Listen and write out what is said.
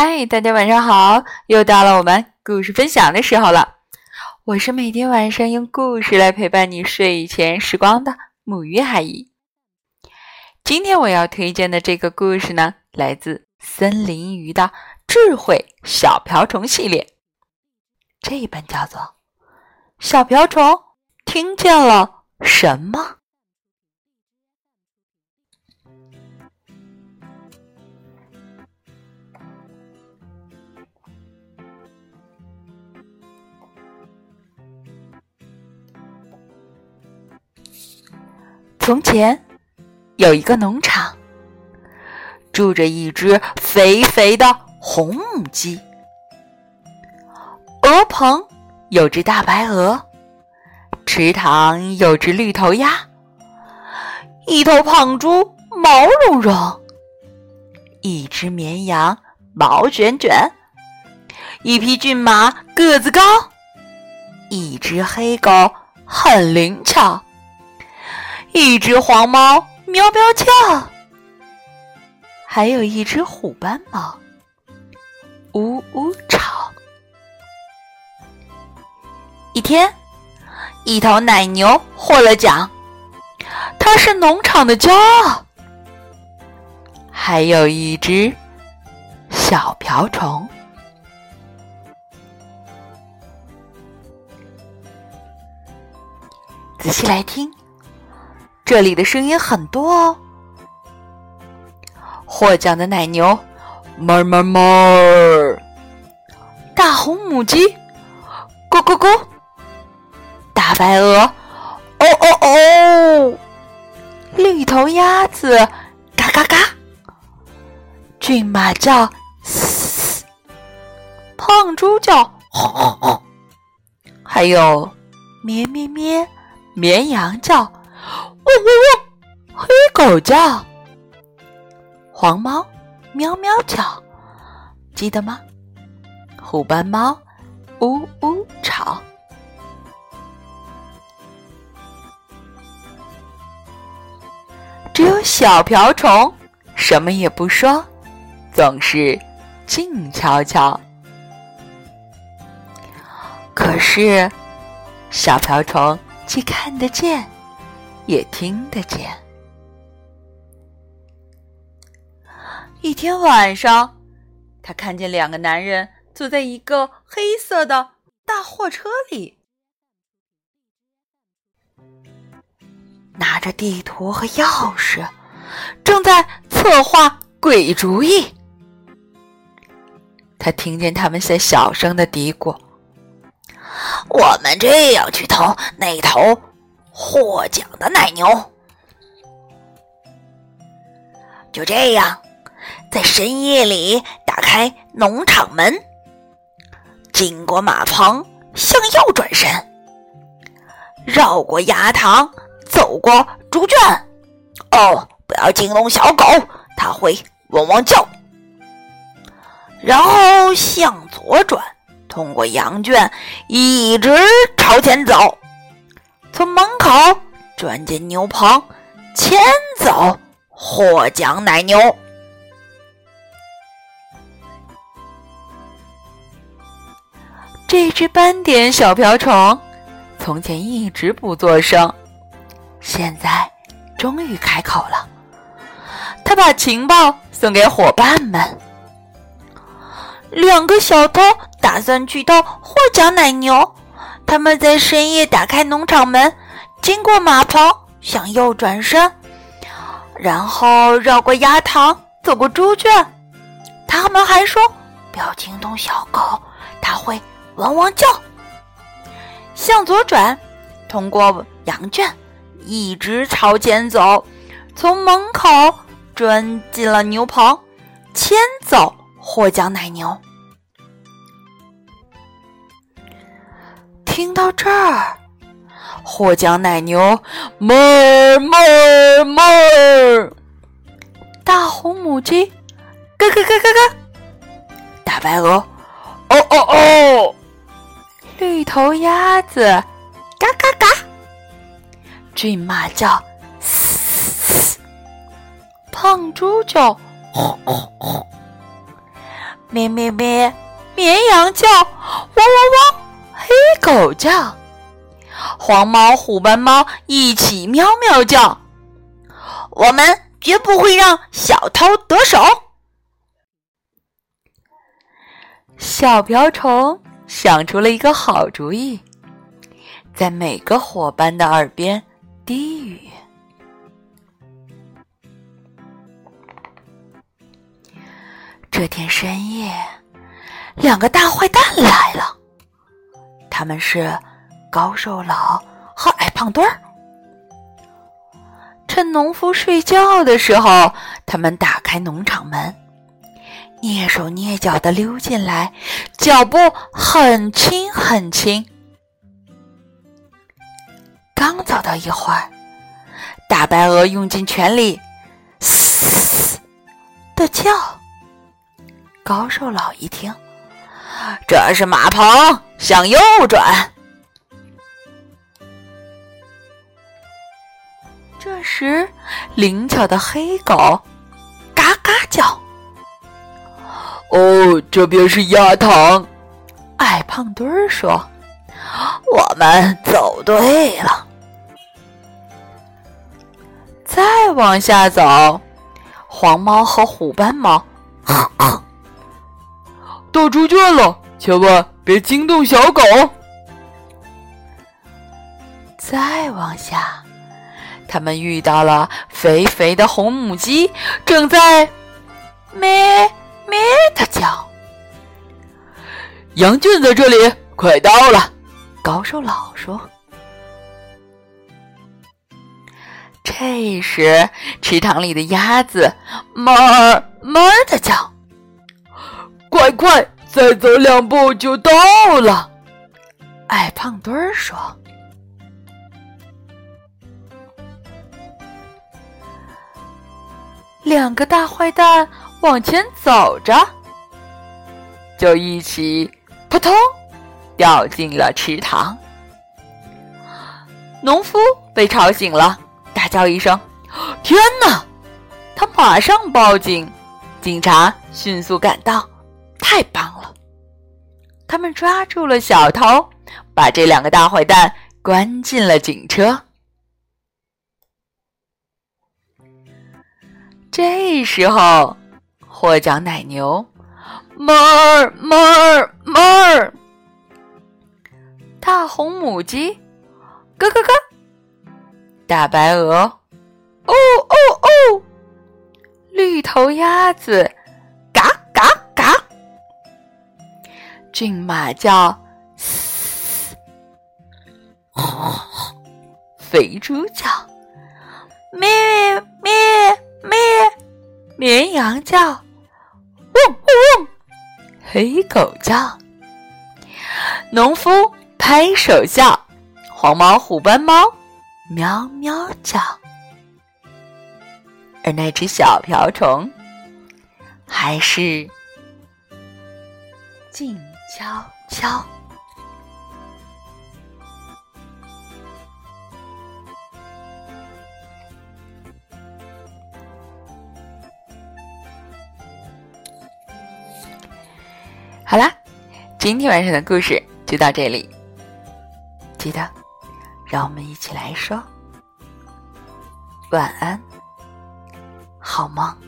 嗨，大家晚上好！又到了我们故事分享的时候了。我是每天晚上用故事来陪伴你睡前时光的母鱼阿姨。今天我要推荐的这个故事呢，来自森林鱼的智慧小瓢虫系列。这一本叫做《小瓢虫听见了什么》。从前有一个农场，住着一只肥肥的红母鸡。鹅棚有只大白鹅，池塘有只绿头鸭，一头胖猪毛茸茸，一只绵羊毛卷卷，一匹骏马个子高，一只黑狗很灵巧。一只黄猫喵喵叫，还有一只虎斑猫呜呜吵。一天，一头奶牛获了奖，它是农场的骄傲。还有一只小瓢虫，仔细来听。这里的声音很多哦。获奖的奶牛，哞哞哞；大红母鸡，咕咕咕；大白鹅，哦哦哦；绿头鸭子，嘎嘎嘎；骏马叫，嘶；胖猪叫，吼吼吼；还有咩咩咩，绵羊叫。汪汪汪！黑狗叫，黄猫喵喵叫，记得吗？虎斑猫呜呜吵。只有小瓢虫什么也不说，总是静悄悄。可是，小瓢虫既看得见。也听得见。一天晚上，他看见两个男人坐在一个黑色的大货车里，拿着地图和钥匙，正在策划鬼主意。他听见他们在小声的嘀咕：“我们这样去偷那头。”获奖的奶牛，就这样，在深夜里打开农场门，经过马棚，向右转身，绕过鸭塘，走过猪圈。哦，不要惊动小狗，它会汪汪叫。然后向左转，通过羊圈，一直朝前走。从门口钻进牛棚，牵走获奖奶牛。这只斑点小瓢虫从前一直不作声，现在终于开口了。他把情报送给伙伴们：两个小偷打算去偷获奖奶牛。他们在深夜打开农场门，经过马棚，向右转身，然后绕过鸭塘，走过猪圈。他们还说：“不要惊动小狗，它会汪汪叫。”向左转，通过羊圈，一直朝前走，从门口钻进了牛棚，牵走获奖奶牛。听到这儿，获奖奶牛哞哞哞，大红母鸡咯咯咯咯咯，大白鹅哦哦哦，绿头鸭子嘎嘎嘎，骏马叫嘶嘶，胖猪叫吼吼吼，咩咩咩，绵羊叫，汪汪，狗叫，黄猫、虎斑猫一起喵喵叫。我们绝不会让小偷得手。小瓢虫想出了一个好主意，在每个伙伴的耳边低语。这天深夜，两个大坏蛋来了。他们是高瘦老和矮胖墩儿。趁农夫睡觉的时候，他们打开农场门，蹑手蹑脚的溜进来，脚步很轻很轻。刚走到一会儿，大白鹅用尽全力，嘶的叫。高瘦老一听，这是马棚，向右转。这时，灵巧的黑狗嘎嘎叫。哦，这边是鸭塘。矮胖墩儿说：“我们走对了。”再往下走，黄猫和虎斑猫。到猪圈了，千万别惊动小狗。再往下，他们遇到了肥肥的红母鸡，正在咩咩的叫。羊圈在这里，快到了。高瘦老说。这时，池塘里的鸭子哞儿哞的叫。快，再走两步就到了。矮胖墩儿说：“两个大坏蛋往前走着，就一起扑通掉进了池塘。农夫被吵醒了，大叫一声：‘天哪！’他马上报警，警察迅速赶到。”太棒了！他们抓住了小偷，把这两个大坏蛋关进了警车。这时候，获奖奶牛哞儿哞儿哞儿，大红母鸡咯咯咯，大白鹅哦哦哦，绿头鸭子。骏马叫嘶，肥猪叫，咩咩咩，绵羊叫，嗡嗡嗡，黑狗叫，农夫拍手笑，黄毛虎斑猫喵喵叫，而那只小瓢虫还是静。悄悄。好啦，今天晚上的故事就到这里。记得，让我们一起来说晚安，好梦。